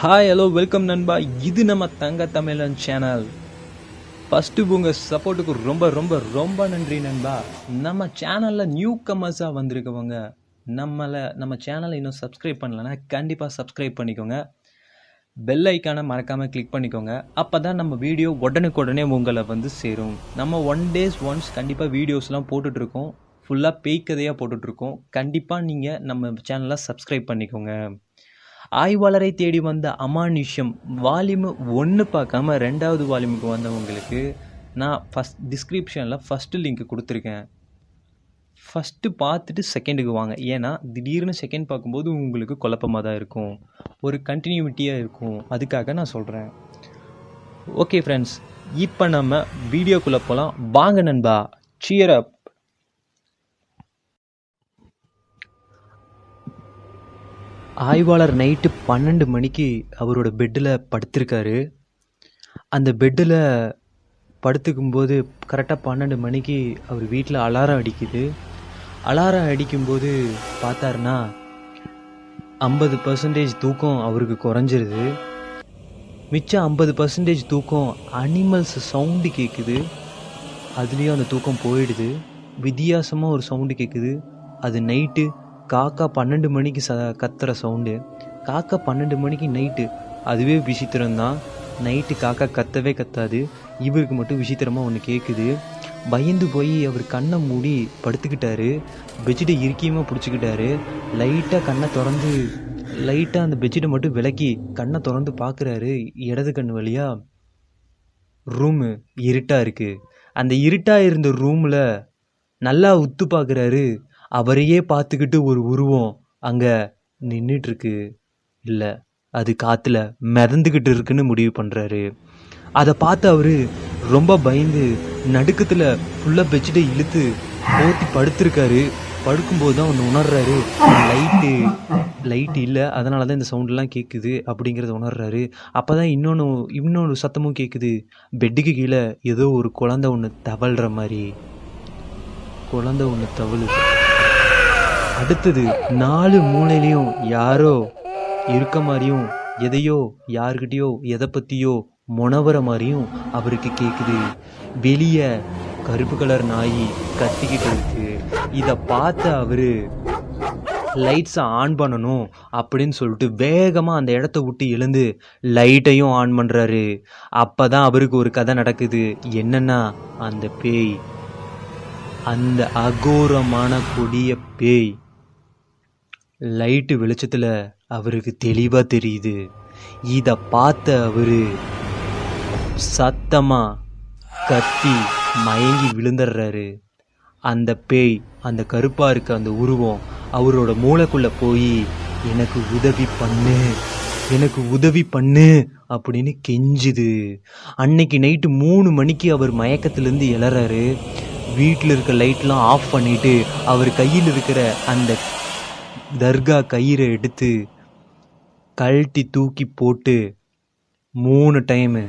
Hi hello welcome நண்பா. இது நம்ம தங்க தமிழன் சேனல் ஃபஸ்ட்டு உங்கள் சப்போர்ட்டுக்கு ரொம்ப ரொம்ப ரொம்ப நன்றி நண்பா. நம்ம சேனலில் நியூ கமர்ஸாக வந்திருக்கவங்க நம்மளை நம்ம சேனலை இன்னும் சப்ஸ்கிரைப் பண்ணலன்னா கண்டிப்பாக சப்ஸ்கிரைப் பண்ணிக்கோங்க. பெல் ஐக்கானை மறக்காமல் கிளிக் பண்ணிக்கோங்க. அப்போ தான் நம்ம வீடியோ உடனுக்குடனே உங்களை வந்து சேரும். நம்ம ஒன் டேஸ் ஒன்ஸ் கண்டிப்பாக வீடியோஸ்லாம் போட்டுட்ருக்கோம். ஃபுல்லாக பேய்க்கதையாக போட்டுட்ருக்கோம். கண்டிப்பாக நீங்கள் நம்ம சேனலை சப்ஸ்கிரைப் பண்ணிக்கோங்க. ஆய்வாளரை தேடி வந்த அமானுஷ்யம் வால்யூமு ஒன்று பார்க்காம ரெண்டாவது வால்யூமுக்கு வந்தவங்களுக்கு நான் ஃபஸ்ட் டிஸ்கிரிப்ஷனில் ஃபஸ்ட்டு லிங்க் கொடுத்துருக்கேன். ஃபஸ்ட்டு பார்த்துட்டு செகண்டுக்கு வாங்க. ஏன்னா திடீர்னு செகண்ட் பார்க்கும்போது உங்களுக்கு குழப்பமாக தான் இருக்கும். ஒரு கண்டினியூட்டியாக இருக்கும். அதுக்காக நான் சொல்கிறேன் ஓகே ஃப்ரெண்ட்ஸ் இப்போ நம்ம வீடியோக்குள்ளே போகலாம் வாங்க நண்பா. சியர் அப் ஆய்வாளர் நைட்டு பன்னெண்டு மணிக்கு அவரோட பெட்டில் படுத்திருக்காரு. அந்த பெட்டில் படுத்துக்கும்போது கரெக்டாக பன்னெண்டு மணிக்கு அவர் வீட்டில் அலாரம் அடிக்குது. அலாரம் அடிக்கும்போது பார்த்தாருன்னா ஐம்பது பர்சன்டேஜ் தூக்கம் அவருக்கு குறைஞ்சிருது. மிச்சம் ஐம்பது பர்சன்டேஜ் தூக்கம் அனிமல்ஸ் சவுண்டு கேட்குது அதுலேயும் அந்த தூக்கம் போயிடுது. வித்தியாசமாக ஒரு சவுண்டு கேட்குது அது நைட்டு காக்கா பன்னெண்டு மணிக்கு ச கத்துற சவுண்டு காக்கா பன்னெண்டு மணிக்கு நைட்டு அதுவே விசித்திரம்தான். நைட்டு காக்கா கத்தவே கத்தாது. இவருக்கு மட்டும் விசித்திரமாக ஒன்று கேட்குது பயந்து போய் அவர் கண்ணை மூடி படுத்துக்கிட்டாரு. பெட்ஷீட்டை இறுக்கியமாக பிடிச்சிக்கிட்டாரு. லைட்டாக கண்ணை திறந்து லைட்டாக அந்த பெட்ஷீட்டை மட்டும் விலக்கி கண்ணை திறந்து பார்க்குறாரு இடது கண் வழியாக ரூமு இருட்டாக இருக்குது அந்த இருட்டாக இருந்த ரூமில் நல்லா உத்து பார்க்குறாரு அவரையே பார்த்துக்கிட்டு ஒரு உருவம் அங்கே நின்றுட்டுருக்கு இல்லை அது காற்றுல மிதந்துக்கிட்டு இருக்குன்னு முடிவு பண்ணுறாரு அதை பார்த்து அவர் ரொம்ப பயந்து நடுக்கத்தில் ஃபுல்லாக பெட்ஷீட்டை இழுத்து போத்தி படுத்திருக்காரு. படுக்கும்போது தான் ஒன்று உணர்றாரு. லைட்டு லைட் இல்லை அதனால தான் இந்த சவுண்டெலாம் கேட்குது அப்படிங்கிறத உணர்றாரு. அப்போ தான் இன்னொன்று இன்னொன்று சத்தமும் கேட்குது பெட்டுக்கு கீழே ஏதோ ஒரு குழந்தை ஒன்று தவழ்கிற மாதிரி. குழந்தை ஒன்று தவழுது. அடுத்தது நாலு மூலையிலையும் யாரோ இருக்க மாதிரியும் எதையோ யாருக்கிட்டேயோ எதை பற்றியோ முனவர மாதிரியும் அவருக்கு கேட்குது வெளியே கருப்பு கலர் நாய் கத்திக்கிட்டு இருக்கு. இதை பார்த்து அவர் லைட்ஸை ஆன் பண்ணணும் அப்படின்னு சொல்லிட்டு வேகமாக அந்த இடத்த விட்டு எழுந்து லைட்டையும் ஆன் பண்ணுறாரு அப்போ தான் அவருக்கு ஒரு கதை நடக்குது. என்னன்னா அந்த பேய் அந்த அகோரமான கொடிய பேய். லைட்டு வெளிச்சத்தில் அவருக்கு தெளிவாக தெரியுது. இதை பார்த்த அவர் சத்தமாக கத்தி மயங்கி விழுந்துடுறாரு. அந்த பேய் அந்த கருப்பாக இருக்க அந்த உருவம் அவரோட மூளைக்குள்ளே போய் எனக்கு உதவி பண்ணு எனக்கு உதவி பண்ணு அப்படின்னு கெஞ்சுது. அன்னைக்கு நைட்டு மூணு மணிக்கு அவர் மயக்கத்துலேருந்து எழறாரு. வீட்டில் இருக்க லைட்லாம் ஆஃப் பண்ணிவிட்டு அவர் கையில் இருக்கிற அந்த தர்கா கயிறை எடுத்து கழட்டி தூக்கி போட்டு மூணு டைமு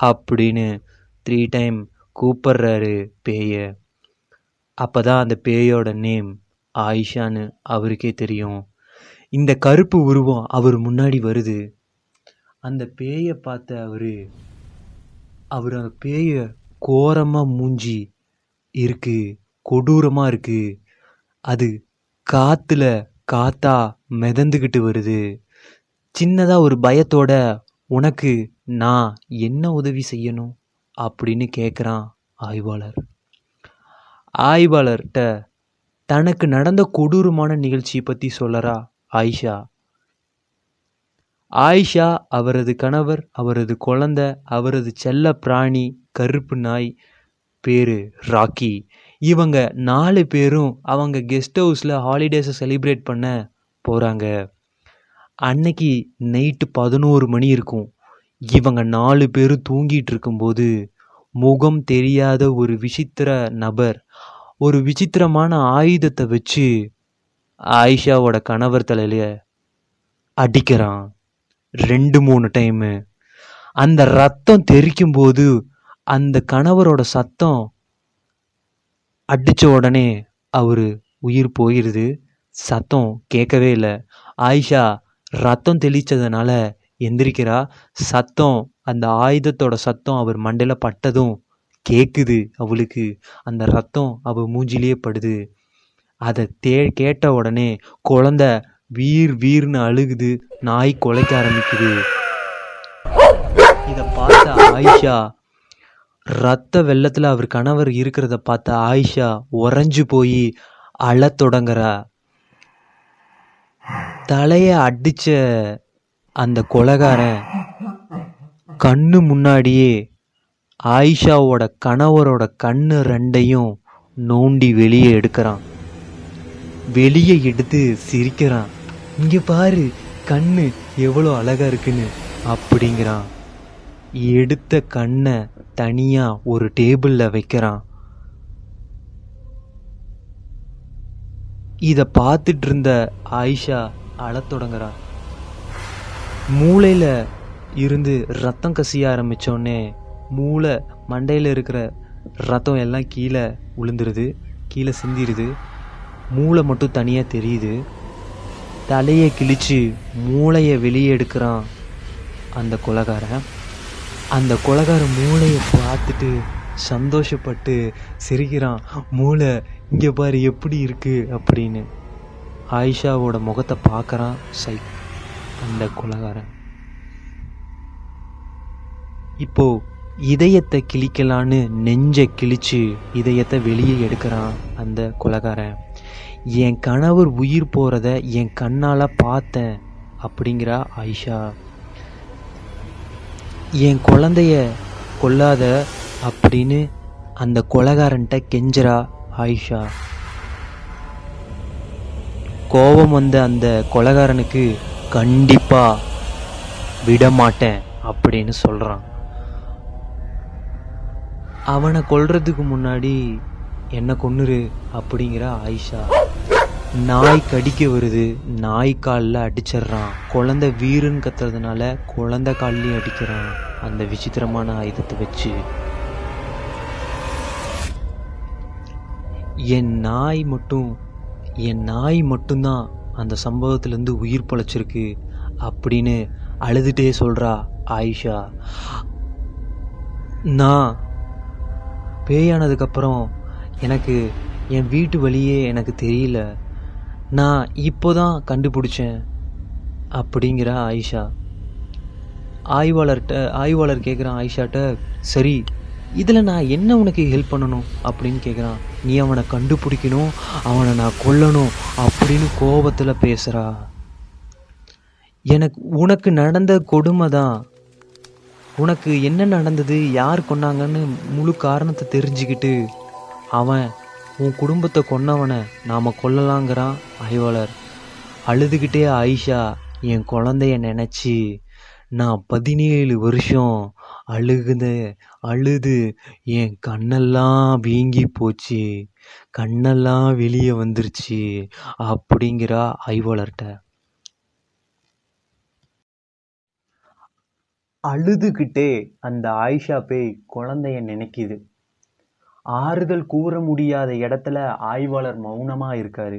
அப்படின்னு த்ரீ டைம் கூப்பிட்றாரு பேயை. அப்போ தான் அந்த பேயோட நேம் ஆயிஷான்னு அவருக்கே தெரியும். இந்த கருப்பு உருவம் அவர் முன்னாடி வருது. அந்த பேயை பார்த்த அவர் அவர் அந்த பேயை கோரமாக மூஞ்சி இருக்கு கொடூரமாக இருக்குது அது காற்றுல காத்தா மிதந்துக்கிட்டு வருது. சின்னதாக ஒரு பயத்தோட உனக்கு நான் என்ன உதவி செய்யணும்? அப்படின்னு கேட்குறான் ஆய்வாளர். ஆய்வாளர்கிட்ட தனக்கு நடந்த கொடூரமான நிகழ்ச்சியை பற்றி சொல்லறா ஆயிஷா? ஆயிஷா அவரது கணவர் அவரது குழந்தை அவரது செல்ல பிராணி கருப்பு நாய் பேர் ராக்கி. இவங்க நாலு பேரும் அவங்க கெஸ்ட் ஹவுஸில் ஹாலிடேஸை செலிப்ரேட் பண்ண போகிறாங்க அன்னைக்கு நைட்டு பதினோரு மணி இருக்கும். இவங்க நாலு பேரும் தூங்கிட்டு இருக்கும்போது முகம் தெரியாத ஒரு விசித்திர நபர் ஒரு விசித்திரமான ஆயுதத்தை வச்சு ஆயிஷாவோட கணவர் தலையில அடிக்கிறான். ரெண்டு மூணு டைமு அந்த ரத்தம் தெறிக்கும் போது அந்த கணவரோட சத்தம் அடித்த உடனே அவர் உயிர் போயிடுது சத்தம் கேட்கவே இல்லை. ஆயிஷா ரத்தம் தெளித்ததுனால எந்திரிக்கிறா. சத்தம் அந்த ஆயுதத்தோட சத்தம் அவர் மண்டையில் பட்டதும் கேட்குது அவளுக்கு. அந்த ரத்தம் அவள் மூஞ்சிலேயே படுது. அதை தே கேட்ட உடனே குழந்த வீர் வீர்னு அழுகுது. நாய் குலைக்க ஆரம்பிக்குது. இதை பார்த்த ஆயிஷா ரத்த வெள்ளத்தில் அவர் கணவர் இருக்கிறத பார்த்த ஆயிஷா உறைஞ்சு போய் அழத் தொடங்குறா. தலையை அடித்த அந்த கொலகாரன் கண்ணு முன்னாடியே ஆயிஷாவோட கணவரோட கண்ணு ரெண்டையும் நோண்டி வெளியே எடுக்கிறான். வெளியே எடுத்து சிரிக்கிறான். இங்கே பாரு கண்ணு எவ்வளோ அழகா இருக்குன்னு அப்படிங்கிறான். எடுத்த கண்ணை தனியா ஒரு டேபிளில் வைக்கிறான். இதை பார்த்துட்டு இருந்த ஆயிஷா அழத் தொடங்குறா மூளையில் இருந்து ரத்தம் கசிய ஆரம்பித்தோடனே மூளை மண்டையில் இருக்கிற ரத்தம் எல்லாம் கீழே விழுந்துருது கீழே சிந்திடுது மூளை மட்டும் தனியாக தெரியுது. தலையை கிழிச்சு மூளையை வெளியே எடுக்கிறான் அந்த கொலகாரன். அந்த கொலகாரன் மூளையை பார்த்துட்டு சந்தோஷப்பட்டு சிரிக்கிறான் மூளை இங்கே பாரு எப்படி இருக்குது அப்படின்னு. ஆயிஷாவோட முகத்தை பார்க்கறான் சை அந்த கொலகாரன். இப்போது இதயத்தை கிழிக்கலான்னு நெஞ்சை கிழிச்சு இதயத்தை வெளியே எடுக்கிறான் அந்த கொலகாரன். என் கணவர் உயிர் போகிறத என் கண்ணால் பார்த்தேன் அப்படிங்கிறா ஆயிஷா. என் குழந்தைய கொல்லாத அப்படின்னு அந்த கொலகாரன்ட்ட கெஞ்சரா ஆயிஷா. கோபம் வந்த அந்த கொலகாரனுக்கு கண்டிப்பாக விட மாட்டேன் அப்படின்னு சொல்கிறான் அவனை கொல்றதுக்கு முன்னாடி என்ன கொன்னுரு அப்படிங்கிற ஆயிஷா. நாய் கடிக்க வருது நாய் காலில் அடிச்சிடுறான். குழந்தை வீருன்னு கத்துறதுனால குழந்தை கால்லையும் அடிக்கிறான் அந்த விசித்திரமான ஆயுதத்தை வச்சு. என் நாய் மட்டும் என் நாய் மட்டும்தான் அந்த சம்பவத்திலேருந்து உயிர் பொழைச்சிருக்கு அப்படின்னு அழுதுட்டே சொல்கிறா ஆயிஷா. நான் பேயானதுக்கப்புறம் எனக்கு என் வீட்டு வழியே எனக்கு தெரியல. நான் இப்போதான் கண்டுபிடிச்சேன் அப்படிங்கிறா ஆயிஷா. ஆய்வாளர்கிட்ட ஆய்வாளர் கேட்குறான் ஆயிஷாட்ட சரி இதில் நான் என்ன உனக்கு ஹெல்ப் பண்ணணும்? அப்படின்னு கேட்குறான் நீ அவனை கண்டுபிடிக்கணும் அவனை நான் கொல்லணும் அப்படின்னு கோபத்தில் பேசுகிறா எனக்கு உனக்கு நடந்த கொடுமை தான் உனக்கு என்ன நடந்தது? யார் கொன்னாங்கன்னு முழு காரணத்தை தெரிஞ்சுக்கிட்டு அவன் உன் குடும்பத்தை கொன்னவனை நாம் கொல்லலாங்கிறான் ஆய்வாளர். அழுதுகிட்டே ஆயிஷா என் குழந்தைய நினச்சி நான் பதினேழு வருஷம் அழுகுத அழுது என் கண்ணெல்லாம் வீங்கி போச்சு கண்ணெல்லாம் வெளியே வந்துருச்சு அப்படிங்கிறா ஆய்வாளர்கிட்ட. அழுதுகிட்டே அந்த ஆயிஷா பேய் குழந்தைய நினைக்கிது. ஆறுதல் கூற முடியாத இடத்துல ஆய்வாளர் மௌனமாக இருக்காரு.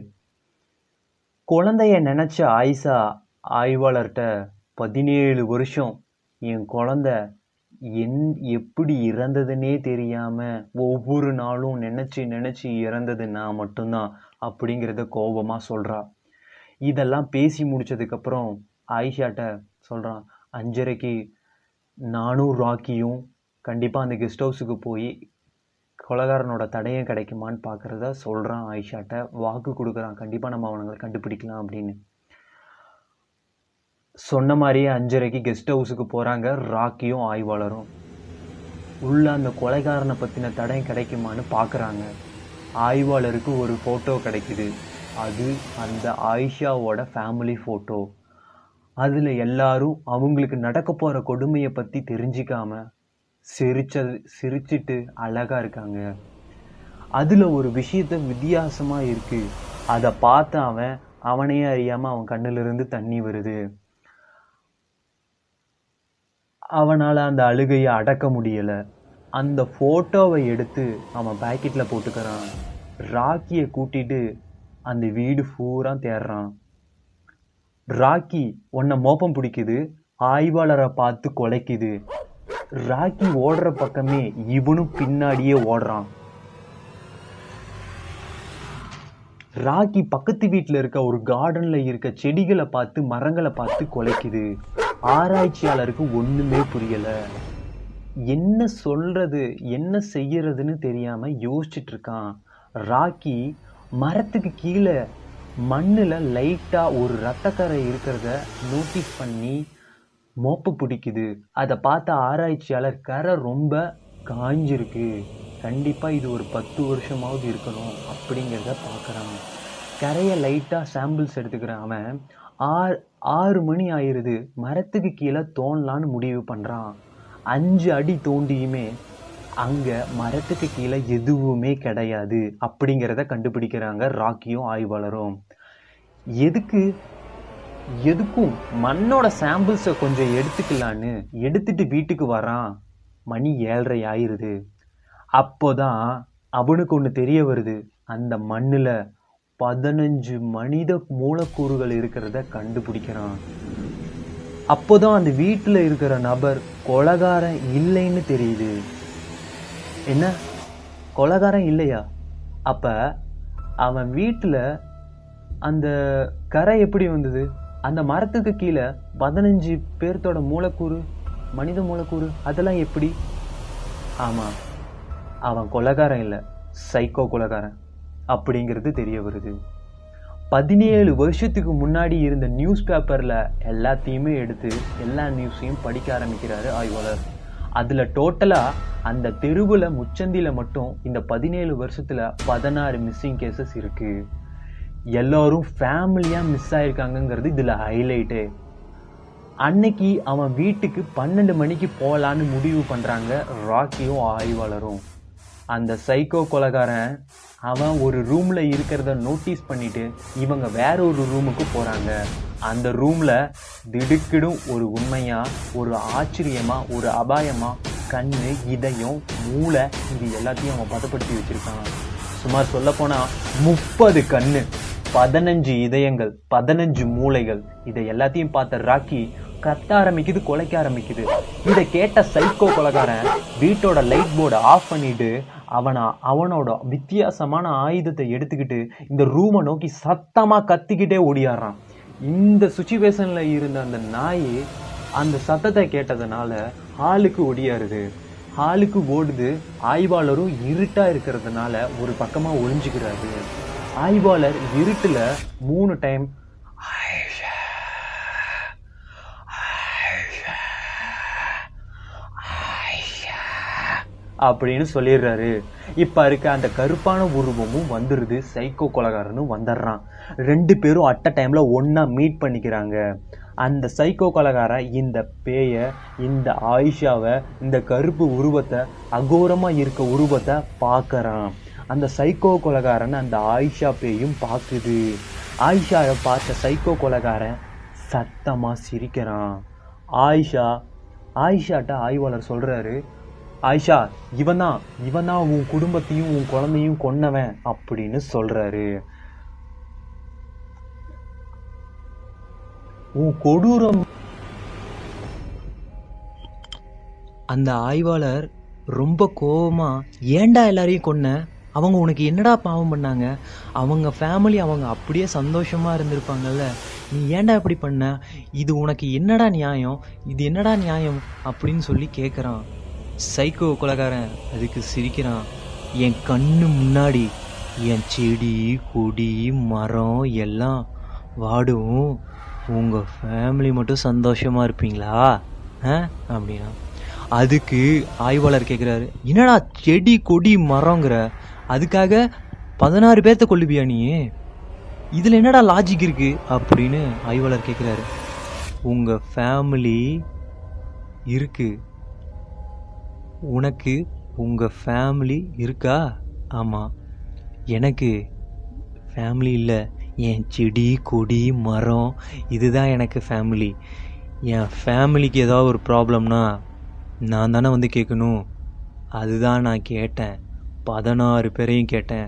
குழந்தைய நினச்ச ஆயிஷா ஆய்வாளர்கிட்ட பதினேழு வருஷம் என் குழந்தை என் எப்படி இறந்ததுன்னே தெரியாமல் ஒவ்வொரு நாளும் நினச்சி நினச்சி இறந்தது நான் மட்டும்தான் அப்படிங்கிறத கோபமாக சொல்கிறா இதெல்லாம் பேசி முடித்ததுக்கப்புறம் ஆயிஷாட்ட சொல்கிறான் அஞ்சரைக்கு நானும் ராக்கியும் கண்டிப்பாக அந்த கெஸ்ட் ஹவுஸுக்கு போய் கொலகாரனோட தடயம் கிடைக்குமான்னு பார்க்குறத சொல்கிறான் ஆயிஷாட்ட வாக்கு கொடுக்குறான். கண்டிப்பாக நம்ம அவனுங்களை கண்டுபிடிக்கலாம் அப்படின்னு. சொன்ன மாதிரியே அஞ்சரைக்கு கெஸ்ட் ஹவுஸுக்கு போகிறாங்க ராக்கியும் ஆய்வாளரும். உள்ளே அந்த கொலைகாரனை பற்றின தடயம் கிடைக்குமான்னு பார்க்குறாங்க ஆய்வாளருக்கு ஒரு ஃபோட்டோ கிடைக்குது. அது அந்த ஆயிஷாவோட ஃபேமிலி ஃபோட்டோ அதுல எல்லாரும் அவங்களுக்கு நடக்க போற கொடுமையை பத்தி தெரிஞ்சிக்காம சிரிச்சது சிரிச்சிட்டு அழகா இருக்காங்க. அதுல ஒரு விஷயத்த வித்தியாசமா இருக்கு. அதை பார்த்த அவன் அவனையே அறியாம அவன் கண்ணிலிருந்து தண்ணி வருது. அவனால அந்த அழுகையை அடக்க முடியல. அந்த போட்டோவை எடுத்து அவன் பாக்கெட்ல போட்டுக்கிறான். ராக்கியை கூட்டிட்டு அந்த வீடு பூரா தேடுறான் ராக்கி உன்னை மோப்பம் பிடிக்குது ஆய்வாளரை பார்த்து கொலைக்குது. ராக்கி ஓடுற பக்கமே இவனும் பின்னாடியே ஓடுறான். ராக்கி பக்கத்து வீட்டில் இருக்க ஒரு கார்டன்ல இருக்க செடிகளை பார்த்து மரங்களை பார்த்து கொலைக்குது. ஆராய்ச்சியாளருக்கு ஒண்ணுமே புரியல. என்ன சொல்றது என்ன செய்யறதுன்னு தெரியாம யோசிச்சுட்டு இருக்கான். ராக்கி மரத்துக்கு கீழே மண்ணில் லைட்டாக ஒரு ரத்தக்கரை இருக்கிறத நோட்டீஸ் பண்ணி மோப்ப பிடிக்குது. அதை பார்த்த ஆராய்ச்சியாளர் கரை ரொம்ப காஞ்சிருக்கு. கண்டிப்பாக இது ஒரு பத்து வருஷமாவது இருக்கணும் அப்படிங்கிறத பார்க்குறாங்க கரையை லைட்டாக சாம்பிள்ஸ் எடுத்துக்கிறான் அவன். ஆறு ஆறு மணி ஆயிடுது மரத்துக்கு கீழே தோண்டலான்னு முடிவு பண்ணுறான் அஞ்சு அடி தோண்டியுமே அங்கே மரத்துக்கு கீழே எதுவுமே கிடையாது அப்படிங்கிறத கண்டுபிடிக்கிறாங்க ராக்கியும் ஆய்வாளரும். எதுக்கு எதுக்கும் மண்ணோட சாம்பிள்ஸை கொஞ்சம் எடுத்துக்கலான்னு எடுத்துட்டு வீட்டுக்கு வரான். மணி ஏழரை ஆயிடுது அப்போதான் அவனுக்கு ஒன்று தெரிய வருது. அந்த மண்ணில் பதினஞ்சு மனித மூலக்கூறுகள் இருக்கிறத கண்டுபிடிக்கிறான். அப்போதான் அந்த வீட்டில் இருக்கிற நபர் கொலகாரன் இல்லைன்னு தெரியுது. என்ன? கொலகாரன் இல்லையா? அப்ப அவன் வீட்டில் அந்த கரை எப்படி வந்தது? அந்த மரத்துக்கு கீழே பதினஞ்சு பேர்த்தோட மூலக்கூறு மனித மூலக்கூறு அதெல்லாம் எப்படி? ஆமாம் அவன் கொலகாரன் இல்லை சைக்கோ கொலகாரன் அப்படிங்கிறது தெரிய வருது. பதினேழு வருஷத்துக்கு முன்னாடி இருந்த நியூஸ் பேப்பரில் எல்லாத்தையுமே எடுத்து எல்லா நியூஸையும் படிக்க ஆரம்பிக்கிறாரு ஆய்வாளர். அதில் டோட்டலாக அந்த தெருவுல முச்சந்தில மட்டும் இந்த பதினேழு வருஷத்துல பதினாறு மிஸ்ஸிங் கேசஸ் இருக்கு. எல்லாரும் ஃபேமிலியா மிஸ் ஆகிருக்காங்கங்கிறது இதுல ஹைலைட்டு அன்னைக்கு அவன் வீட்டுக்கு பன்னெண்டு மணிக்கு போகலான்னு முடிவு பண்றாங்க ராக்கியும் ஆய்வாளரும். அந்த சைக்கோ கொலகாரன் அவன் ஒரு ரூமில் இருக்கிறத நோட்டீஸ் பண்ணிட்டு இவங்க வேற ஒரு ரூமுக்கு போகிறாங்க அந்த ரூமில் திடுக்கிடும் ஒரு உண்மையாக ஒரு ஆச்சரியமாக ஒரு அபாயமாக கண் இதயம் மூளை இது எல்லாத்தையும் அவன் பதப்படுத்தி வச்சுருக்காங்க சுமார் சொல்லப்போனால் முப்பது கண் பதினஞ்சு இதயங்கள் பதினஞ்சு மூளைகள் இதை எல்லாத்தையும் பார்த்த ராக்கி கத்த ஆரம்பிக்குது கொலைக்க ஆரம்பிக்குது. இதை கேட்ட சைக்கோ கொலகாரன் வீட்டோட லைட் போர்டை ஆஃப் பண்ணிட்டு அவனா அவனோட வித்தியாசமான ஆயுதத்தை எடுத்துக்கிட்டு இந்த ரூமை நோக்கி சத்தமாக கத்திக்கிட்டே ஓடியாடுறான். இந்த சுச்சுவேஷனில் இருந்த அந்த நாய் அந்த சத்தத்தை கேட்டதுனால ஹாலுக்கு ஒடியாருது ஹாலுக்கு ஓடுது ஆய்வாளரும் இருட்டாக இருக்கிறதுனால ஒரு பக்கமாக ஒழிஞ்சுக்கிறாரு ஆய்வாளர் இருட்டில் மூணு டைம் அப்படின்னு சொல்லிடுறாரு. இப்போ இருக்க அந்த கருப்பான உருவமும் வந்துடுது சைக்கோ கொலகாரனும் வந்துடுறான். ரெண்டு பேரும் அட்ட டைமில் ஒன்றா மீட் பண்ணிக்கிறாங்க. அந்த சைக்கோ கொலகாரன் இந்த பேயை இந்த ஆயிஷாவை இந்த கருப்பு உருவத்தை அகோரமாக இருக்க உருவத்தை பார்க்குறான் அந்த சைக்கோ கொலகாரன் அந்த ஆயிஷா பேயும் பார்க்குது ஆயிஷாவை பார்த்த சைக்கோ கொலகாரன் சத்தமாக சிரிக்கிறான். ஆயிஷா ஆயிஷாட்ட ஆய்வாளர் சொல்கிறாரு ஆயிஷா இவனா இவனா உன் குடும்பத்தையும் உன் குழந்தையும் கொன்னவன் அப்படின்னு சொல்றாரு. உன் கொடூரம் அந்த ஆய்வாளர் ரொம்ப கோபமா ஏன்டா எல்லாரையும் கொன்ன? அவங்க உனக்கு என்னடா பாவம் பண்ணாங்க? அவங்க ஃபேமிலி அவங்க அப்படியே சந்தோஷமா இருந்திருப்பாங்கல்ல. நீ ஏன்டா இப்படி பண்ண? இது உனக்கு என்னடா நியாயம்? இது என்னடா நியாயம்? அப்படின்னு சொல்லி கேட்குறான் சைக்கோ கொலகாரன் அதுக்கு சிரிக்கிறான். என் கண்ணு முன்னாடி என் செடி கொடி மரம் எல்லாம் வாடும். உங்கள் ஃபேமிலி மட்டும் சந்தோஷமாக இருப்பீங்களா? ஆ? அப்படின்னா. அதுக்கு ஆய்வாளர் கேட்குறாரு என்னடா செடி கொடி மரங்கிற அதுக்காக பதினாறு பேர்த்த கொள்ளுபியா நீ? இதில் என்னடா லாஜிக் இருக்குது அப்படின்னு ஆய்வாளர் கேட்குறாரு உங்கள் ஃபேமிலி இருக்குது உனக்கு உங்கள் ஃபேமிலி இருக்கா? ஆமாம் எனக்கு ஃபேமிலி இல்லை. என் செடி கொடி மரம் இதுதான் எனக்கு ஃபேமிலி என் ஃபேமிலிக்கு ஏதாவது ஒரு ப்ராப்ளம்னா நான் தானே வந்து கேட்கணும். அதுதான் நான் கேட்டேன். பதினாறு பேரையும் கேட்டேன்.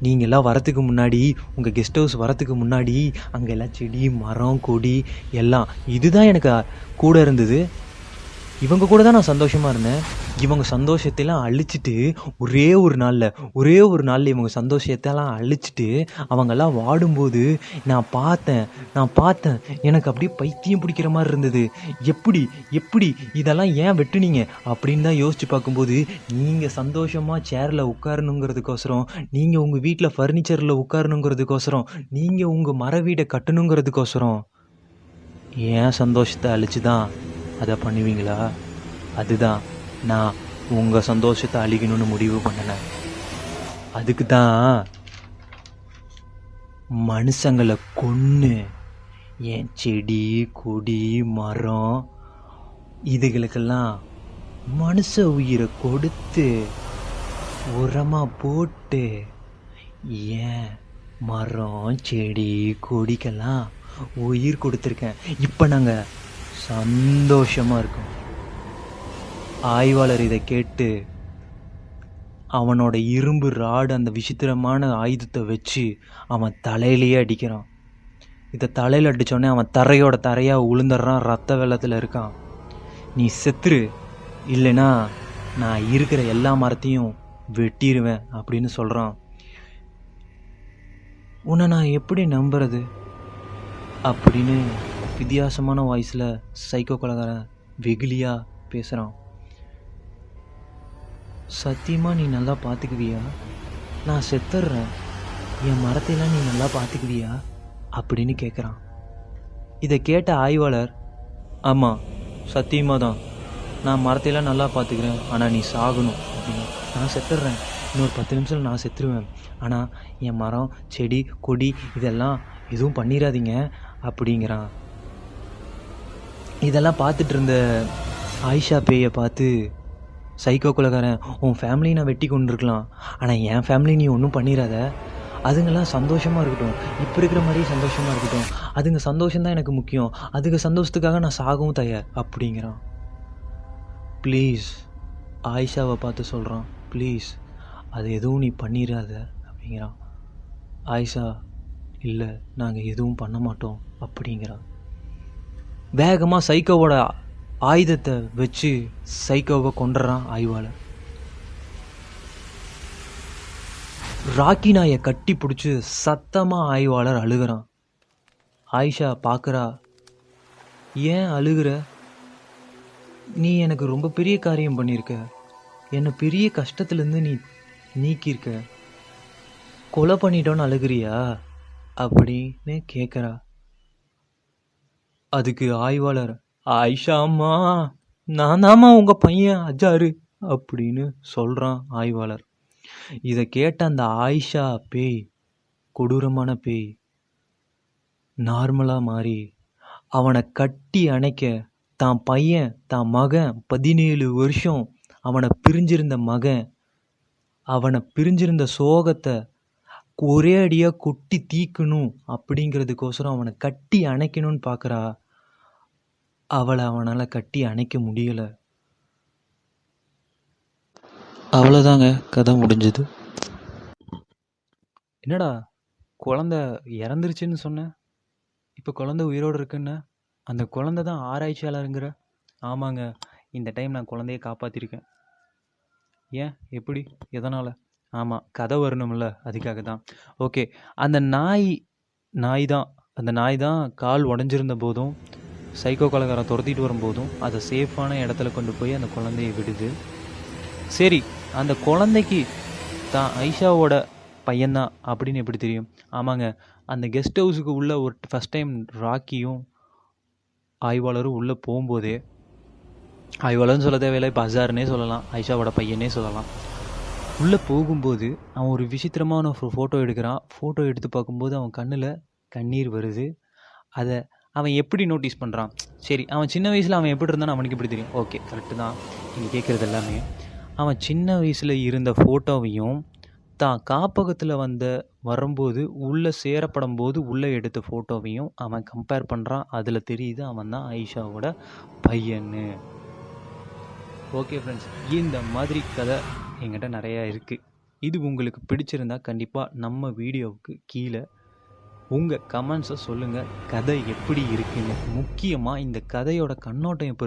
நீங்கள்லாம் வரத்துக்கு முன்னாடி உங்கள் கெஸ்ட் ஹவுஸ் வரத்துக்கு முன்னாடி அங்கே எல்லாம் செடி மரம் கொடி எல்லாம். இதுதான் எனக்கு கூட இருந்தது. இவங்க கூட தான் நான் சந்தோஷமாக இருந்தேன். இவங்க சந்தோஷத்தையெல்லாம் அழிச்சிட்டு ஒரே ஒரு நாளில் ஒரே ஒரு நாளில் இவங்க சந்தோஷத்தெல்லாம் அழிச்சிட்டு அவங்கெல்லாம் வாடும்போது நான் பார்த்தேன் நான் பார்த்தேன். எனக்கு அப்படியே பைத்தியம் பிடிக்கிற மாதிரி இருந்தது. எப்படி எப்படி இதெல்லாம் ஏன் வெட்டுனீங்க? அப்படின்னு தான் யோசிச்சு பார்க்கும்போது நீங்கள் சந்தோஷமாக சேரில் உட்காரணுங்கிறதுக்கோசரம் நீங்கள் உங்கள் வீட்டில் ஃபர்னிச்சரில் உட்காரணுங்கிறதுக்கோசரம் நீங்கள் உங்கள் மர வீடை கட்டணுங்கிறதுக்கோசரம் ஏன் சந்தோஷத்தை அழிச்சு தான் அதை பண்ணுவீங்களா? அதுதான் நான் உங்கள் சந்தோஷத்தை அழிக்கணும்னு முடிவு பண்ணினேன். அதுக்கு தான் மனுஷங்களை கொன்று என் செடி கொடி மரம் இதுகளுக்கெல்லாம் மனுஷ உயிரை கொடுத்து உரமாக போட்டு ஏன் மரம் செடி கொடிக்கெல்லாம் உயிர் கொடுத்துருக்கேன். இப்போ நாங்கள் சந்தோஷமாக இருக்கும். ஆய்வாளர் இதை கேட்டு அவனோட இரும்பு ராடு அந்த விசித்திரமான ஆயுதத்தை வச்சு அவன் தலையிலேயே அடிக்கிறான். இதை தலையில் அடித்தோடனே அவன் தரையோட தரையாக உளுந்துடுறான். ரத்த வெள்ளத்தில் இருக்கான். நீ செத்துரு. இல்லைனா நான் இருக்கிற எல்லா மரத்தையும் வெட்டிடுவேன் அப்படின்னு சொல்கிறான் உன்னை நான் எப்படி நம்புறது? அப்படின்னு வித்தியாசமான வாய்ஸில் சைக்கோ கொலகாரன் வெகுலியாக பேசுகிறான் சத்தியமாக நீ நல்லா பார்த்துக்குவியா நான் செத்துடுறேன். என் மரத்தையெல்லாம் நீ நல்லா பார்த்துக்குவியா அப்படின்னு கேட்குறான் இதை கேட்ட ஆய்வாளர் ஆமாம் சத்தியமாக தான் நான் மரத்தையெல்லாம் நல்லா பார்த்துக்கிறேன் ஆனால் நீ சாகணும். அப்படின்னு. நான் செத்துடுறேன். இன்னொரு பத்து நிமிஷம் நான் செத்துருவேன். ஆனால் என் மரம் செடி கொடி இதெல்லாம் எதுவும் பண்ணிடாதீங்க. அப்படிங்கிறான். இதெல்லாம் பார்த்துட்டு இருந்த ஆயிஷா பேயை பார்த்து சைக்கோ குலகாரன் உன் ஃபேமிலியை நான் வெட்டி கொண்டிருக்கலாம். ஆனால் என் ஃபேமிலி நீ ஒன்றும் பண்ணிடாத அதுங்கெல்லாம் சந்தோஷமாக இருக்கட்டும். இப்போ இருக்கிற மாதிரியே சந்தோஷமாக இருக்கட்டும். அதுங்க சந்தோஷம்தான் எனக்கு முக்கியம். அதுங்க சந்தோஷத்துக்காக நான் சாகவும் தயார். அப்படிங்கிறான். ப்ளீஸ் ஆயிஷாவை பார்த்து சொல்கிறான் ப்ளீஸ் அது எதுவும் நீ பண்ணிடாத அப்படிங்கிறான். ஆயிஷா இல்லை நாங்கள் எதுவும் பண்ண மாட்டோம். அப்படிங்கிறான். வேகமாக சைக்கோவோட ஆயுதத்தை வச்சு சைக்கோவை கொண்டுறான் ஆய்வாளர். ராக்கி நாயை கட்டி பிடிச்சி சத்தமாக ஆய்வாளர் அழுகிறான். ஆயிஷா பார்க்குறா ஏன் அழுகிற? நீ எனக்கு ரொம்ப பெரிய காரியம் பண்ணியிருக்க என்னை பெரிய கஷ்டத்துலேருந்து நீ நீக்கியிருக்க. கொலை பண்ணிட்டோன்னு அழுகிறியா? அப்படின்னு கேட்குறா அதுக்கு ஆய்வாளர் ஆயிஷா அம்மா நான் தாம்மா உங்கள் பையன் அஜாரு அப்படின்னு சொல்கிறான் ஆய்வாளர். இதை கேட்ட அந்த ஆயிஷா பேய் கொடூரமான பேய் நார்மலாக மாறி அவனை கட்டி அணைக்க தான் பையன் தான் மகன் பதினேழு வருஷம் அவனை பிரிஞ்சிருந்த மகன் அவனை பிரிஞ்சிருந்த சோகத்தை ஒரே அடியாக கொட்டி தீக்கணும் அப்படிங்கிறதுக்கோசரம் அவனை கட்டி அணைக்கணும்னு பார்க்குறா அவளை அவனால் கட்டி அணைக்க முடியலை. அவ்வளோதாங்க கதை முடிஞ்சது. என்னடா குழந்த இறந்துருச்சுன்னு சொன்னேன் இப்போ குழந்த உயிரோடு இருக்குன்னு? அந்த குழந்த தான் ஆராய்ச்சியாளருங்கிற? ஆமாங்க இந்த டைம் நான் குழந்தைய காப்பாற்றிருக்கேன் ஏன் எப்படி எதனால்? ஆமாம் கதை வரணும்ல அதுக்காக தான். ஓகே அந்த நாய் நாய் தான் அந்த நாய் தான் கால் உடஞ்சிருந்த போதும் சைக்கோ கலகாரம் துரத்திட்டு வரும்போதும் அதை சேஃபான இடத்துல கொண்டு போய் அந்த குழந்தைய விடுது. சரி அந்த குழந்தைக்கு தான் ஐஷாவோட பையன்தான் அப்படின்னு எப்படி தெரியும்? ஆமாங்க அந்த கெஸ்ட் ஹவுஸுக்கு உள்ளே ஒரு ஃபஸ்ட் டைம் ராக்கியும் ஆய்வாளரும் உள்ளே போகும்போதே ஆய்வாளர்னு சொல்ல தேவையில்லை இப்போ அசார்னே சொல்லலாம் ஐஷாவோட பையனே சொல்லலாம். உள்ளே போகும்போது அவன் ஒரு விசித்திரமான ஒரு ஃபோட்டோ எடுக்கிறான். ஃபோட்டோ எடுத்து பார்க்கும்போது அவன் கண்ணில் கண்ணீர் வருது. அதை அவன் எப்படி நோட்டீஸ் பண்ணுறான் சரி அவன் சின்ன வயசில் அவன் எப்படி இருந்தான்னு அவனுக்கு எப்படி தெரியும்? ஓகே கரெக்டு தான். நீங்கள் கேட்குறது எல்லாமே. அவன் சின்ன வயசில் இருந்த ஃபோட்டோவையும் தான் காப்பகத்தில் வந்த வரும்போது உள்ளே சேரப்படும் போது உள்ளே எடுத்த ஃபோட்டோவையும் அவன் கம்பேர் பண்ணுறான் அதில் தெரியுது அவன் தான் ஆயிஷாவோட பையன்னு. ஓகே ஃப்ரெண்ட்ஸ் இந்த மாதிரி கதை என்கிட்ட நிறையா இருக்குது இது உங்களுக்கு பிடிச்சிருந்தா கண்டிப்பாக நம்ம வீடியோவுக்கு கீழே உங்கள் கமெண்ட்ஸை சொல்லுங்கள் கதை எப்படி இருக்குன்னு. முக்கியமாக இந்த கதையோட கண்ணோட்டம் இப்போ